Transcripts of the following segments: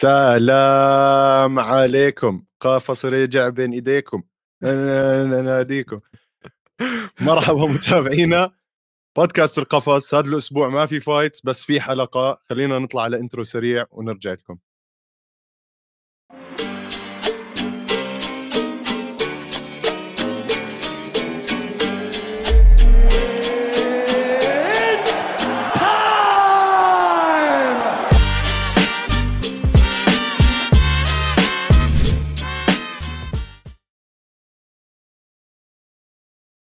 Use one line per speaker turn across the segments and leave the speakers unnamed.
سلام عليكم. القفص رجع بين إيديكم. ناديكم. مرحبا متابعينا. بودكاست القفص. هذا الأسبوع ما في fights بس في حلقة. خلينا نطلع على intro سريع ونرجع لكم.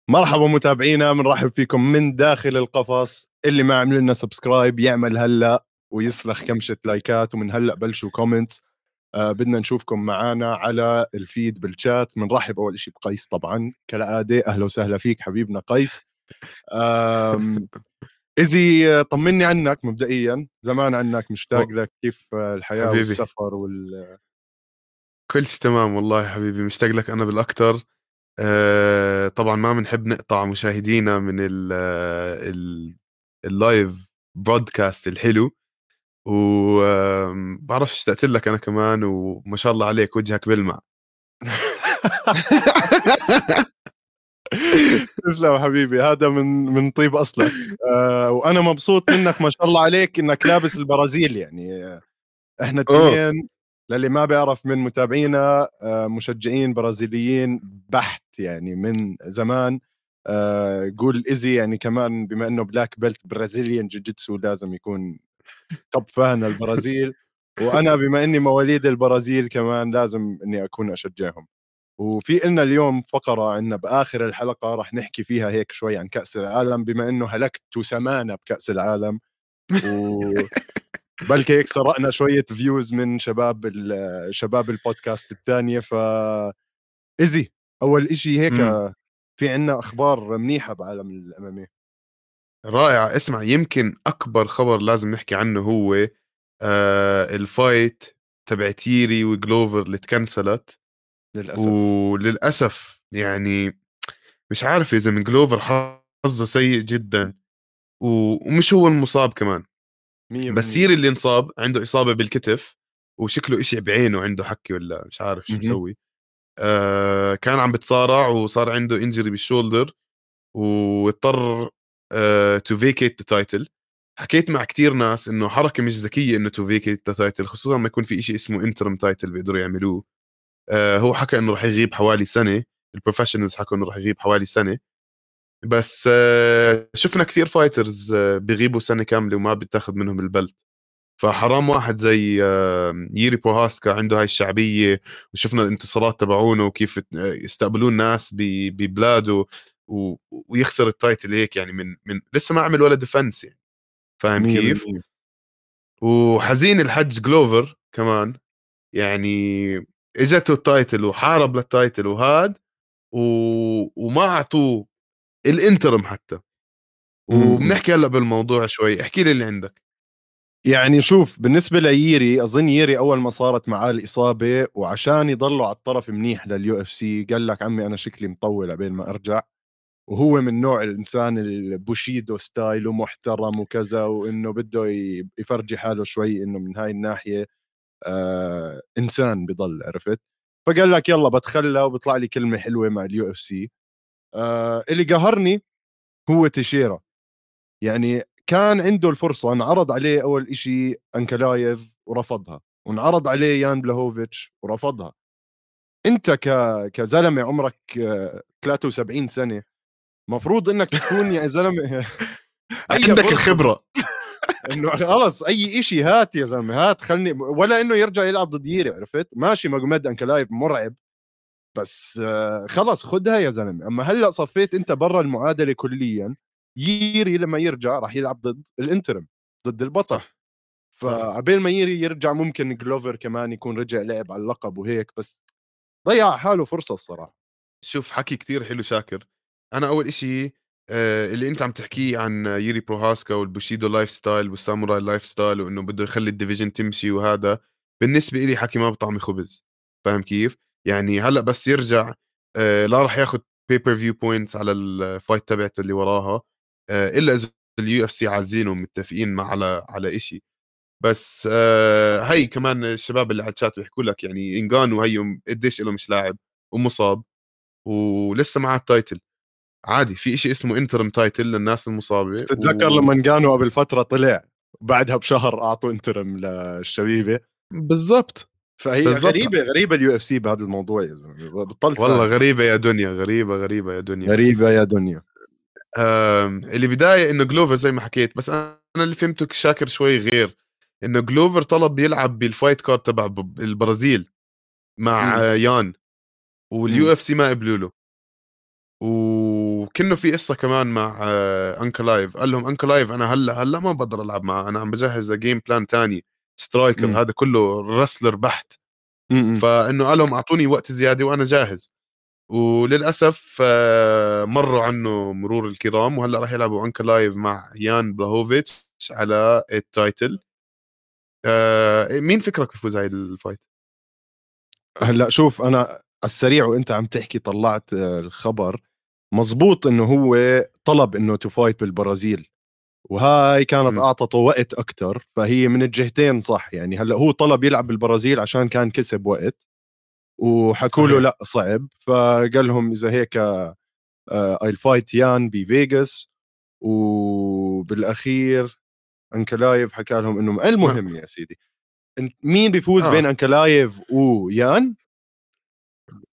مرحبا متابعينا بنرحب فيكم من داخل القفص اللي ما عمل لنا subscribe يعمل هلأ ويسلخ كمشة لايكات ومن هلأ بلشوا comments آه بدنا نشوفكم معنا على ال feed بال chat بنرحب أول شيء بقيس طبعا. كالعادة أهلا وسهلا فيك حبيبنا قيس. ايزي طمني عنك مبدئيا. زمان عنك مشتاق لك كيف الحياة حبيبي. والسفر وال
كل شيء تمام والله حبيبي. مشتاق لك أنا بالاكثر آه، طبعًا ما بنحب نقطع مشاهدينا من ال ال ال live broadcast الحلو، وآمم بعرفش اشتقت لك أنا كمان وما شاء الله عليك وجهك بيلمع.
تسلم حبيبي هذا من من طيب أصلك آه وأنا مبسوط منك ما شاء الله عليك إنك لابس البرازيل يعني. إحنا الاثنين للي ما بيعرف من متابعينا آه، مشجعين برازيليين بحت يعني من زمان. آه، قول إيزي يعني كمان بما إنه black belt Brazilian jiu-jitsu لازم يكون top fan البرازيل. وأنا بما إني مواليد البرازيل كمان لازم إني أكون أشجعهم. وفي لنا اليوم فقرة عندنا بآخر الحلقة راح نحكي فيها هيك شوي عن كأس العالم بما إنه هلكتوا سمانا بكأس العالم. و... بلكي هيك سرقنا شوية views من شباب شباب البودكاست الثانية ف ايزي أول إشي هيك م. في عنا أخبار منيحة بعالم ال MMA
رائع. اسمع يمكن أكبر خبر لازم نحكي عنه هو آه ال fight تبع ييري وجلوفر اللي تكنسلت. للأسف. وللأسف يعني مش عارف إذا من جلوفر حظه سيء جدا ومش هو المصاب كمان. بس ييري اللي انصاب عنده إصابة بالكتف وشكله إشي بعينه عنده حكي ولا مش عارف شو مسوي. آه كان عم بتصارع وصار عنده injury بال shoulder واضطر to vacate the title حكيت مع كتير ناس إنه حركة مش ذكية إنه to vacate the title خصوصا لما يكون في إشي اسمه interim title بيقدروا يعملوه. آه هو حكى إنه راح يغيب حوالي سنة ال professionals حكوا إنه راح يغيب حوالي سنة. بس آه، شفنا كثير fighters آه، بيغيبوا سنة كاملة وما بيتاخذ منهم ال belt. فحرام واحد زي ييري بوهاسكا عنده هاي الشعبية وشفنا الانتصارات تبعونه وكيف يستقبلون الناس ببلاده ويخسر ال title هيك يعني من من لسه ما عمل ولا defense يعني. فاهم كيف؟ وحزين الحج جلوفر كمان يعني إجته ال title وحارب لل title وهاد و... وما أعطوه ال interim حتى. وبنحكي هلأ بالموضوع شوي احكي لي اللي عندك.
يعني شوف بالنسبة لييري أظن ييري أول ما صارت معاه الإصابة وعشان يضلوا على الطرف منيح لل UFC قال لك عمي أنا شكلي مطول قبل ما أرجع. وهو من نوع الإنسان ال bushido style ومحترم وكذا وإنه بده يفرجي حاله شوي إنه من هاي الناحية آه إنسان بضل عرفت؟ فقال لك يلا بتخلى وبيطلع لي كلمة حلوة مع ال UFC. آه اللي قهرني هو تيشيرا يعني كان عنده الفرصة انعرض عليه أول إشي أنكلايف ورفضها وانعرض عليه يان بلاهوفيتش ورفضها. أنت ك... كزلمة عمرك 73 سنة مفروض إنك تكون يا زلمة
عندك الخبرة.
إنه خلص أي إشي هات يا زلمة هات خلني ولا إنه يرجع يلعب ضد ييري عرفت؟ ماشي مجمد أنكلايف مرعب. بس آه، خلص خدها يا زلمة. أما هلأ صفيت أنت برا المعادلة كليا يري لما يرجع راح يلعب ضد ال interim ضد البطل. فعبين ما يري يرجع ممكن جلوفر كمان يكون رجع لعب على اللقب وهيك بس ضيع حاله فرصة الصراحة.
شوف حكي كثير حلو شاكر. أنا أول إشي آه اللي أنت عم تحكيه عن يري بروهاسكا وال bushido lifestyle وال samurai lifestyle وإنه بده يخلي ال division تمشي وهذا بالنسبة لي حكي ما بطعمي خبز فاهم كيف؟ يعني هلأ بس يرجع آه لا راح ياخذ pay-per-view points على ال fight تبعته اللي وراها آه إلا إذا ال UFC عازينه ومتفقين مع على على شيء بس آه هي كمان الشباب اللي على الشات بيحكوا لك يعني انجانو هي قديش له مش لاعب ومصاب ولسه معاه ال title عادي في شيء اسمه interim title للناس المصابة
تتذكر و... لما كانوا قبل فترة طلع بعدها بشهر اعطوا interim للشبيبة؟
بالضبط.
فهي بالزبط. غريبة غريبة ال UFC بهذا الموضوع يا زلمة. بطلت
والله فهم. غريبة يا دنيا غريبة غريبة يا دنيا.
غريبة يا دنيا.
اللي بداية إنه جلوفر زي ما حكيت بس أنا اللي فهمته شاكر شوي غير إنه جلوفر طلب يلعب بال fight card تبع البرازيل مع م. يان وال UFC ما قبلوا له. وكنه في قصة كمان مع انكا لايف قال لهم انكا لايف أنا هلأ هلأ ما بقدر ألعب معه أنا عم بجهز game plan تاني. striker هذا كله wrestler بحت. م. فإنه قال لهم أعطوني وقت زيادة وأنا جاهز. وللأسف آه، مروا عنه مرور الكرام وهلأ راح يلعبوا انكا لايف مع يان بلاهوفيتش على ال title آه، مين فكرك بفوز هاي ال
fight؟ هلأ شوف أنا السريع وأنت عم تحكي طلعت آه، الخبر. مزبوط إنه هو طلب إنه ت fight بالبرازيل. وهاي كانت أعطته وقت أكثر فهي من الجهتين صح. يعني هلأ هو طلب يلعب بالبرازيل عشان كان كسب وقت وحكوا له لأ صعب. فقال لهم إذا هيك اي fight يان بفيغاس وبالأخير أنكلايف حكى لهم إنه المهم يا سيدي مين بيفوز آه. بين أنكلايف ويان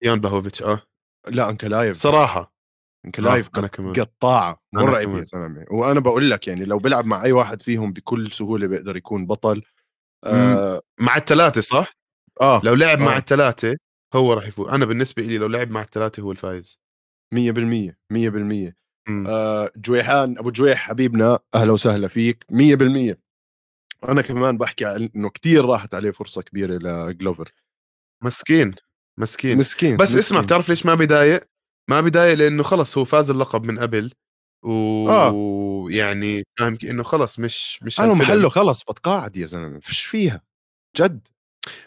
يان بلاهوفيتش آه.
لا أنكلايف.
صراحة.
انكلايف آه. قطاعه مرعب يا زلمة. وأنا بقول لك يعني لو بيلعب مع أي واحد فيهم بكل سهولة بيقدر يكون بطل.
آه مع الثلاثه صح؟ آه لو لعب آه. مع الثلاثه هو راح يفوز. أنا بالنسبة لي لو لعب مع الثلاثه هو الفايز.
100% 100% آه جويحان أبو جويح حبيبنا أهلا وسهلا فيك. 100% أنا كمان بحكي إنه كتير راحت عليه فرصة كبيرة لجلوفر.
مسكين مسكين.
مسكين
بس
مسكين.
اسمع بتعرف ليش ما بضايق ما بضايق لأنه خلص هو فاز اللقب من قبل ويعني آه. فاهم إنه خلص مش مش
أنا محله خلص بتقاعد يا زلمة فيش فيها جد.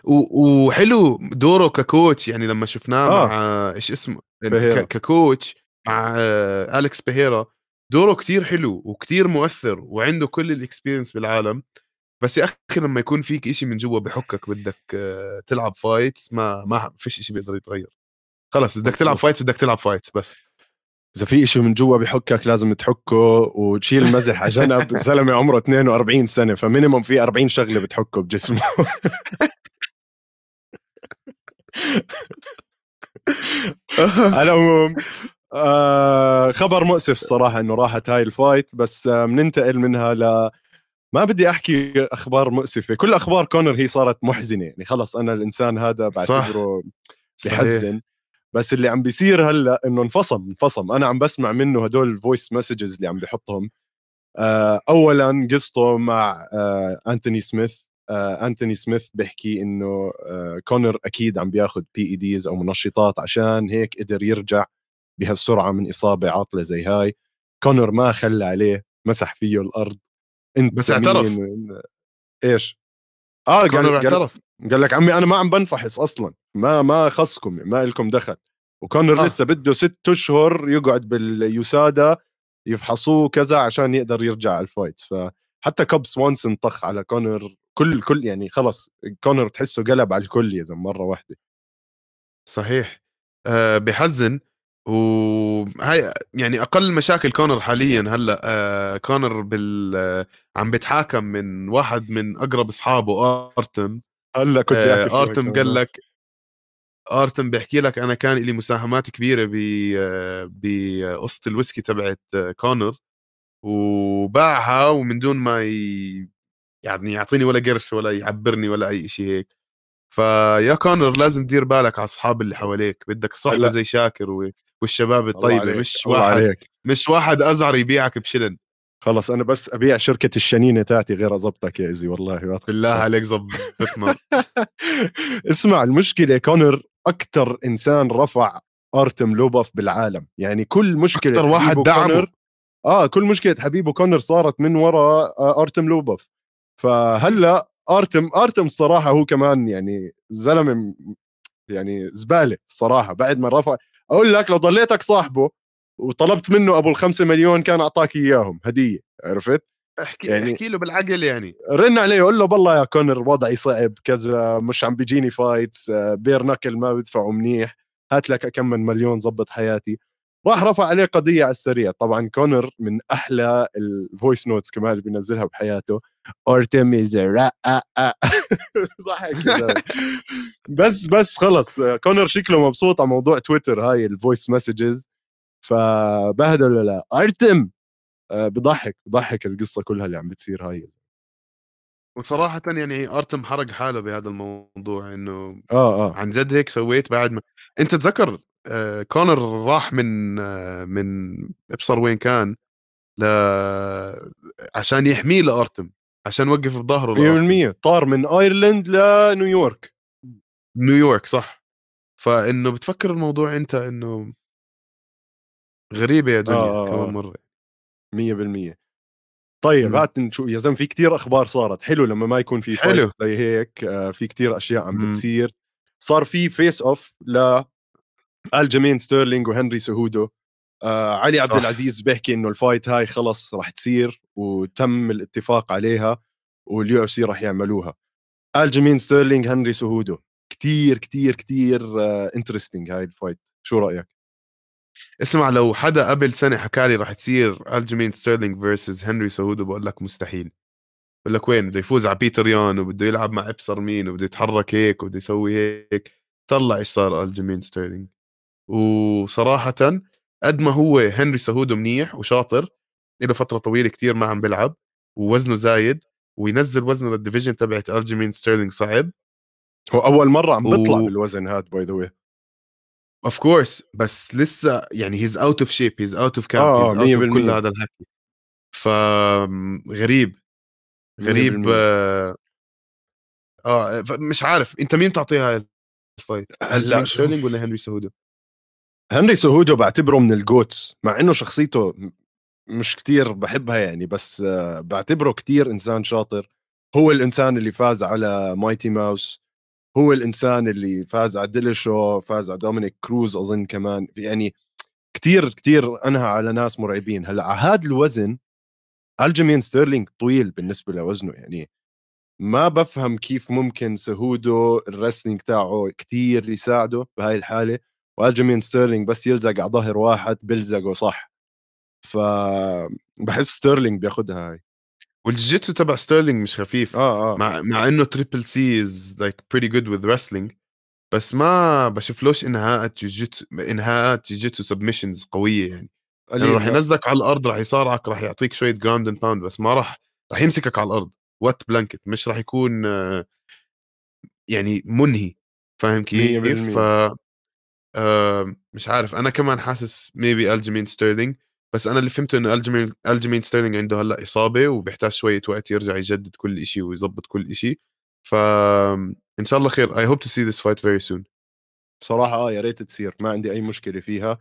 وحلو دوره ككوتش يعني لما شفناه آه. مع إيش اسمه؟ يعني ككوتش مع أليكس بيهيرا دوره كتير حلو وكتير مؤثر وعنده كل ال experience بالعالم. بس يا أخي لما يكون فيك إشي من جوا بحكك بدك تلعب fights ما ما فيش إشي بيقدر يتغير. خلص بدك تلعب fights بدك تلعب fights بس.
إذا في شيء من جوا بحكك لازم تحكه وتشيل المزح على جنب. الزلمه عمره 42 سنة ف minimum في 40 شغلة بتحكه بجسمه. على العموم آه خبر مؤسف الصراحه إنه راحت هاي ال fight بس آه بننتقل منها ل ما بدي أحكي أخبار مؤسفة. كل أخبار كونر هي صارت محزنة. يعني خلص أنا الإنسان هذا بعتبره بحزن. بس اللي عم بيصير هلأ إنه انفصم انفصم. أنا عم بسمع منه هدول ال voice messages اللي عم بحطهم. آه اولا قصته مع آه أنتوني سميث. آه أنتوني سميث بيحكي إنه آه كونر أكيد عم بياخذ PEDs أو منشطات عشان هيك قدر يرجع بهالسرعة من إصابة عاطلة زي هاي. كونر ما خلى عليه مسح فيه الأرض.
أنت بس اعترف.
إيش؟
آه قال اعترف.
قال لك عمي أنا ما عم بنفحص أصلا. ما ما خصكم ما لكم دخل. وكونر آه. لسه بده ست أشهر يقعد بال USADA يفحصوه كذا عشان يقدر يرجع على ال fights. فحتى كوب سوانسون طخ على كونر كل كل يعني خلص كونر تحسه قلب على الكل يا زلمة مرة واحدة.
صحيح. أه بحزن وهي يعني أقل مشاكل كونر حاليا هلأ آه كونر بال آه عم بيتحاكم من واحد من أقرب أصحابه آرتم.
هلأ كنت
آه آرتم قال لك ارتم بيحكي لك أنا كان لي مساهمات كبيرة ب بقصه الويسكي تبعت كونر وباعها ومن دون ما ي... يعني يعطيني ولا قرش ولا يعبرني ولا أي شيء هيك. فيا كونر لازم تدير بالك على اصحاب اللي حواليك بدك صحبة زي شاكر و... والشباب الطيبة مش واحد عليك. مش واحد أزعر يبيعك بشلن
خلص أنا بس أبيع شركة الشنينة تاعتي غير اظبطك يا ايزي والله
بالله عليك ظبطنا
اسمع المشكلة كونر أكثر إنسان رفع ارتم لوبوف بالعالم. يعني كل مشكلة
أكثر واحد دعمه.
آه كل مشكلة حبيبه كونر صارت من وراء آه، ارتم لوبوف فهلأ ارتم ارتم الصراحة هو كمان يعني زلمة يعني زبالة الصراحه بعد ما رفع. أقول لك لو ضليتك صاحبه وطلبت منه أبو الخمسة مليون كان أعطاك إياهم هدية عرفت؟
احكي يعني احكي له بالعقل يعني.
رن عليه قول له والله يا كونر وضعي صعب كذا مش عم بيجيني fights bare knuckle ما بدفعوا منيح هات لك كم من مليون ظبط حياتي. راح رفع عليه قضية على السريع. طبعا كونر من أحلى ال voice notes كمان اللي بينزلها بحياته. ارتميز ضحك بس بس خلص. كونر شكله مبسوط على موضوع تويتر هاي ال voice messages فبهدل لا. ارتم آه، بضحك بضحك القصة كلها اللي عم بتصير هاي.
وصراحة يعني أرتم حرق حاله بهذا الموضوع إنه
آه آه.
عن جد هيك سويت بعد ما أنت تذكر آه كونر راح من آه من إبصر وين كان ل عشان يحميه لأرتم عشان يوقف بظهره
100% طار من آيرلند لنيويورك
نيويورك. صح. فإنه بتفكر الموضوع أنت إنه غريبة يا دنيا آه. كمان مرة.
100% طيب هات نشوف يا زلمة في كتير أخبار صارت. حلو لما ما يكون في حلو. زي هيك آه في كتير أشياء عم إمم. بتصير. صار في face off ل ألجمين ستيرلينج وهنري سهودو آه علي عبد العزيز بيحكي إنه ال fight هاي خلص راح تصير وتم الاتفاق عليها وال UFC راح يعملوها. الجيمين ستيرلينج هنري سهودو كتير كتير كتير interesting آه هاي ال fight شو رأيك؟
اسمع لو حدا قبل سنه حكى لي رح تصير الجيمين ستيرلينج versus هنري سهودو بقول لك مستحيل. بقول لك وين؟ بده يفوز على بيتر يان وبده يلعب مع ابصر مين وبده يتحرك هيك وبده يسوي هيك. طلع إيش صار الجيمين ستيرلينج. وصراحه قد ما هو هنري سهودو منيح وشاطر له فترة طويلة كتير ما عم بيلعب ووزنه زايد وينزل وزنه لل division تبعت الجيمين ستيرلينج صعب.
هو أول مرة عم بيطلع و... بالوزن هاد by the
of course بس لسه يعني he's out of shape he's out of camp he's out كل هذا الحكي ف غريب. غريب آه, آه مش عارف. أنت مين تعطيها ال fight؟ هل ستيرلينج ولا هنري سهودو
هنري سهودو بعتبره من ال GOATs مع إنه شخصيته مش كتير بحبها يعني بس آه بعتبره كتير إنسان شاطر. هو الإنسان اللي فاز على مايتي ماوس. هو الإنسان اللي فاز على ديلاشو فاز على دومينيك كروز أظن كمان. يعني كتير كتير أنهى على ناس مرعبين. هلأ على هذا الوزن الجيمين ستيرلينج طويل بالنسبة لوزنه. يعني ما بفهم كيف ممكن سهودو ال wrestling تاعه كتير يساعده بهاي الحالة والجيمين ستيرلينج بس يلزق على ظهر واحد بيلزقه صح. ف بحس ستيرلينج بياخذها هاي.
وال jitsu تبع ستيرلينج مش خفيف.
آه آه.
مع مع إنه Triple C is like pretty good with wrestling بس ما بشوفلوش إنهاءات jiu-jitsu إنهاءات jiu-jitsu submissions قوية يعني. يعني راح ينزلك على الأرض راح يصارعك راح يعطيك شوية ground and pound بس ما راح راح يمسكك على الأرض. wet blanket مش راح يكون يعني منهي. فاهم كيف؟ ف مش عارف. أنا كمان حاسس maybe الجيمين ستيرلينج بس أنا اللي فهمته إنه الجيمين الجيمين ستيرلينج عنده هلأ إصابة وبيحتاج شوية وقت يرجع يجدد كل شيء ويظبط كل شيء ف إن شاء الله خير. I hope to see this fight very soon
بصراحه آه يا ريت تصير. ما عندي أي مشكلة فيها.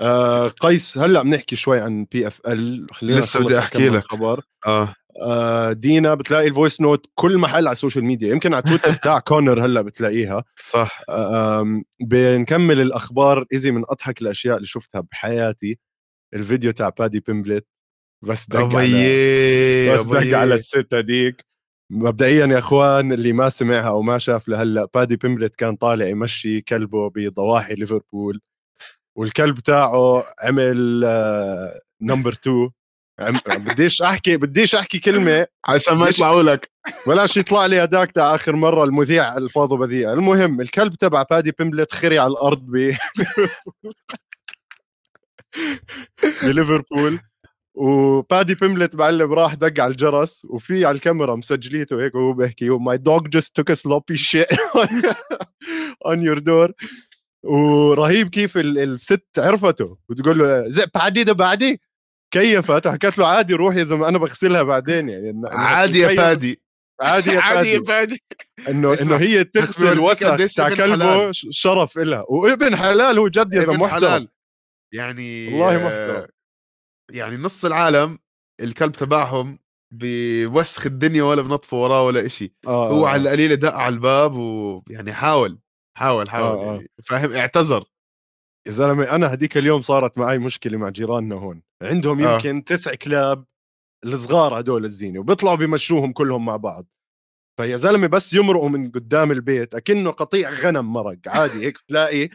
آه guess هلأ بنحكي شوي عن PFL
خلينا لسه بدي أحكي لك.
خبر. آه. آه دينا بتلاقي ال voice note كل محل على السوشيال ميديا يمكن على تويتر تاع كونر هلأ بتلاقيها.
صح.
آه بنكمل الأخبار. easy من أضحك الأشياء اللي شفتها بحياتي. الفيديو تاع بادي بيمبلت بس دق على بس دق على الست هذيك. مبدئيا يا أخوان اللي ما سمعها أو ما شاف لهلا بادي بيمبلت كان طالع يمشي كلبه بضواحي ليفربول والكلب تاعه عمل number 2 بديش أحكي بديش أحكي كلمة
عشان ما يطلعوا لك.
بلاش يطلع لي هداك تاع آخر مرة المذيع الفاظه بذيئة. المهم الكلب تبع بادي بيمبلت خري على الأرض ب بليفربول. وبادي بيمبلت معلم راح دق على الجرس وفي على الكاميرا مسجليته هيك وهو بيحكي my dog just took sloppy shit on your door ورهيب كيف الست عرفته وتقول له بعدي the baddy؟ كيف حكت له عادي روح يا زلمة أنا بغسلها بعدين يعني.
عادي يا بادي.
عادي يا عادي يا فادي إنه إنه هي تغسل وسخ تاع كلبه شرف إلها. وابن حلال هو جد يا زلمة محترم.
يعني
والله محترم
يعني نص العالم الكلب تبعهم بوسخ الدنيا ولا بنطفوا وراه ولا إشي آه هو آه. على القليلة دق على الباب ويعني حاول حاول حاول آه آه. يعني فاهم اعتذر
يا زلمة أنا هديك اليوم صارت معي مشكلة مع جيراننا هون عندهم آه. يمكن آه. تسع كلاب الصغار هدول الزينة وبيطلعوا بيمشوهم كلهم مع بعض فيا زلمة بس يمرقوا من قدام البيت أكنه قطيع غنم مرق عادي هيك تلاقي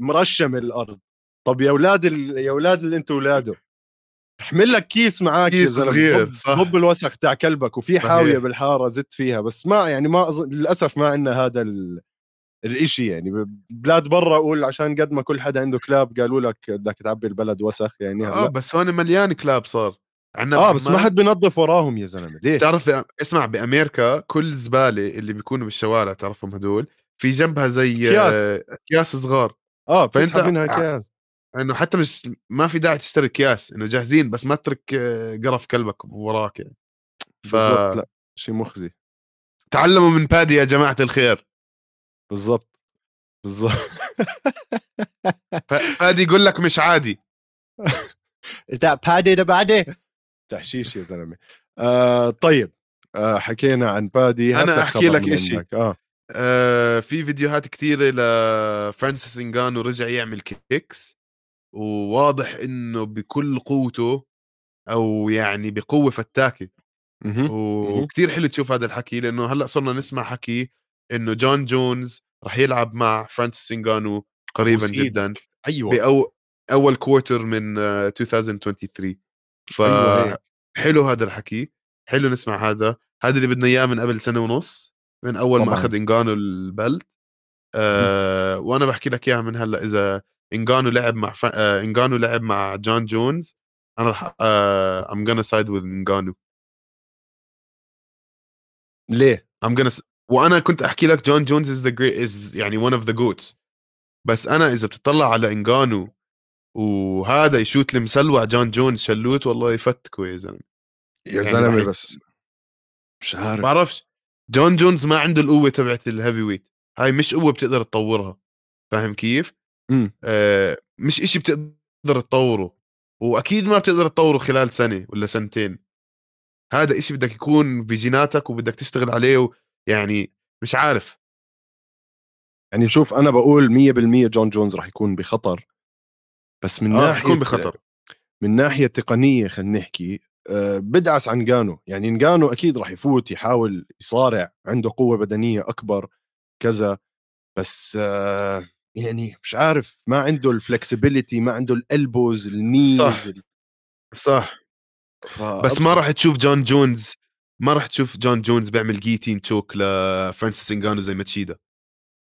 مرشم الأرض طب يا أولاد ال... يا أولاد اللي أنتم اولاده أحمل لك كيس معاك
كيس صغير
صح. ضب الوسخ تاع كلبك وفي حاوية بالحارة زدت فيها بس ما يعني ما أظن للأسف ما عندنا هذا ال... الإشي يعني. بلاد برا أقول عشان قد ما كل حدا عنده كلاب قالوا لك بدك تعبي البلد وسخ يعني
آه بس هون مليان كلاب صار.
عنا آه بس ما حد بينظف وراهم يا زلمة ليه
تعرف اسمع بامريكا كل زبالة اللي بيكونوا بالشوارع تعرفهم هدول في جنبها زي كياس كياس صغار.
آه فأنت منها كياس
إنه حتى مش ما في داعي تشتري اكياس إنه جاهزين بس ما تترك آه، قرف كلبك وراك يعني.
ف لا شيء مخزي.
تعلموا من بادي يا جماعة الخير.
بالضبط بالضبط.
بادي يقول لك مش عادي.
the baddy the baddy تحشيش يا زلمة. آه طيب آه حكينا عن بادي
أنا أحكي لك شيء آه. آه في فيديوهات كثيره لفرانسيس انجانو رجع يعمل كيكس. وواضح إنه بكل قوته أو يعني بقوة فتاكة. وكثير حلو تشوف هذا الحكي لأنه هلأ صرنا نسمع حكي إنه جون جونز راح يلعب مع فرانسيس انجانو قريبا جدا
أيوه.
بأو أول quarter من 2023 ف أيوة حلو هذا الحكي. حلو نسمع هذا. هذا اللي بدنا إياه من قبل سنة ونص من أول طبعاً. ما اخذ انجانو ال belt أه وأنا بحكي لك إياها من هلأ إذا انجانو لعب مع ف... انجانو لعب مع جون جونز أنا آه I'm gonna side with انجانو
ليه؟
I'm gonna وأنا كنت أحكي لك جون جونز is the great is يعني one of the goats. بس أنا إذا بتطلع على انجانو وهذا يشوت المسلوع جون جونز شلوت والله يفتكوا يا زلمة.
يا يعني زلمة بس مش عارف.
بعرفش جون جونز ما عنده القوة تبعت ال heavyweight هاي مش قوة بتقدر تطورها. فاهم كيف؟ آه مش إشي بتقدر تطوره وأكيد ما بتقدر تطوره خلال سنة ولا سنتين. هذا إشي بدك يكون بجيناتك وبدك تشتغل عليه يعني مش عارف.
يعني شوف أنا بقول 100% جون جونز راح يكون بخطر بس من آه ناحية
يكون بخطر.
من ناحية تقنية خلينا نحكي آه بدعس عن جانو. يعني نجانو أكيد راح يفوت يحاول يصارع عنده قوة بدنية أكبر كذا بس آه يعني مش عارف ما عنده ال flexibility ما عنده ال elbows ال knees
صح صح. بس ما راح تشوف جون جونز ما راح تشوف جون جونز بيعمل guillotine choke لفرانسيس انجانو زي ماتشيدا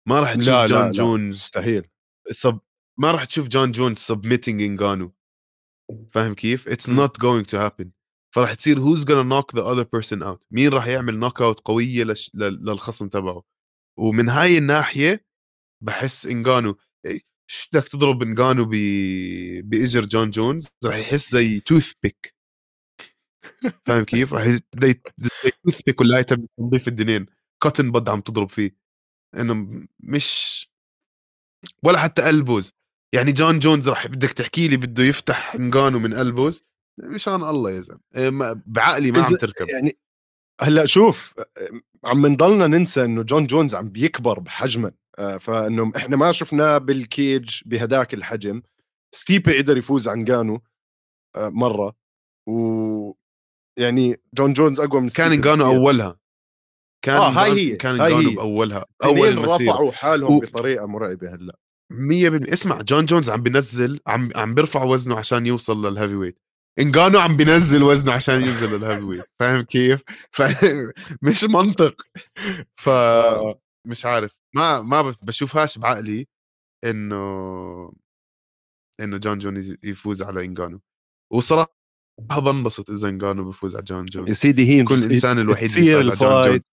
ما راح تشوف لا جون لا جونز
مستحيل.
سب ما راح تشوف جون جونز submitting انجانو فاهم كيف؟ it's not going to happen فراح تصير who's gonna knock the other person out مين راح يعمل knockout قوية لش... للخصم تبعه؟ ومن هاي الناحية بحس إنجانو إيش بدك تضرب إنجانو ب... باجر جون جونز؟ راح يحس زي toothpick فاهم كيف؟ راح زي toothpick ولا تنظيف الدنين. cotton bud عم تضرب فيه. إنه مش ولا حتى elbows يعني جون جونز راح بدك تحكي لي بده يفتح إنجانو من elbows مشان الله يا زلمة. إيه، بعقلي ما عم تركب.
يعني هلأ شوف عم نضلنا ننسى إنه جون جونز عم بيكبر بحجما. آه، فانه إحنا ما شفناه بال cage بهداك الحجم. ستيبي قدر يفوز ع انجانو آه، مرة. و يعني جون جونز أقوى من
كان جانو أولها.
كان آه هاي هي
كان جانو بأولها.
أول رفعوا حالهم و... بطريقة مرعبة هلأ.
100% اسمع جون جونز عم بينزل عم عم بيرفع وزنه عشان يوصل لل heavyweight. إنجانو عم بينزل وزنه عشان ينزل لل heavyweight. فاهم كيف؟ مش منطق. ف آه. مش عارف ما ما بشوفهاش بعقلي إنه إنه جون جون يفوز على انجانو وصراحة بنبسط إذا انجانو بفوز على جون جون.
يا سيدي هي
كل إنسان الوحيد
تصير ال fight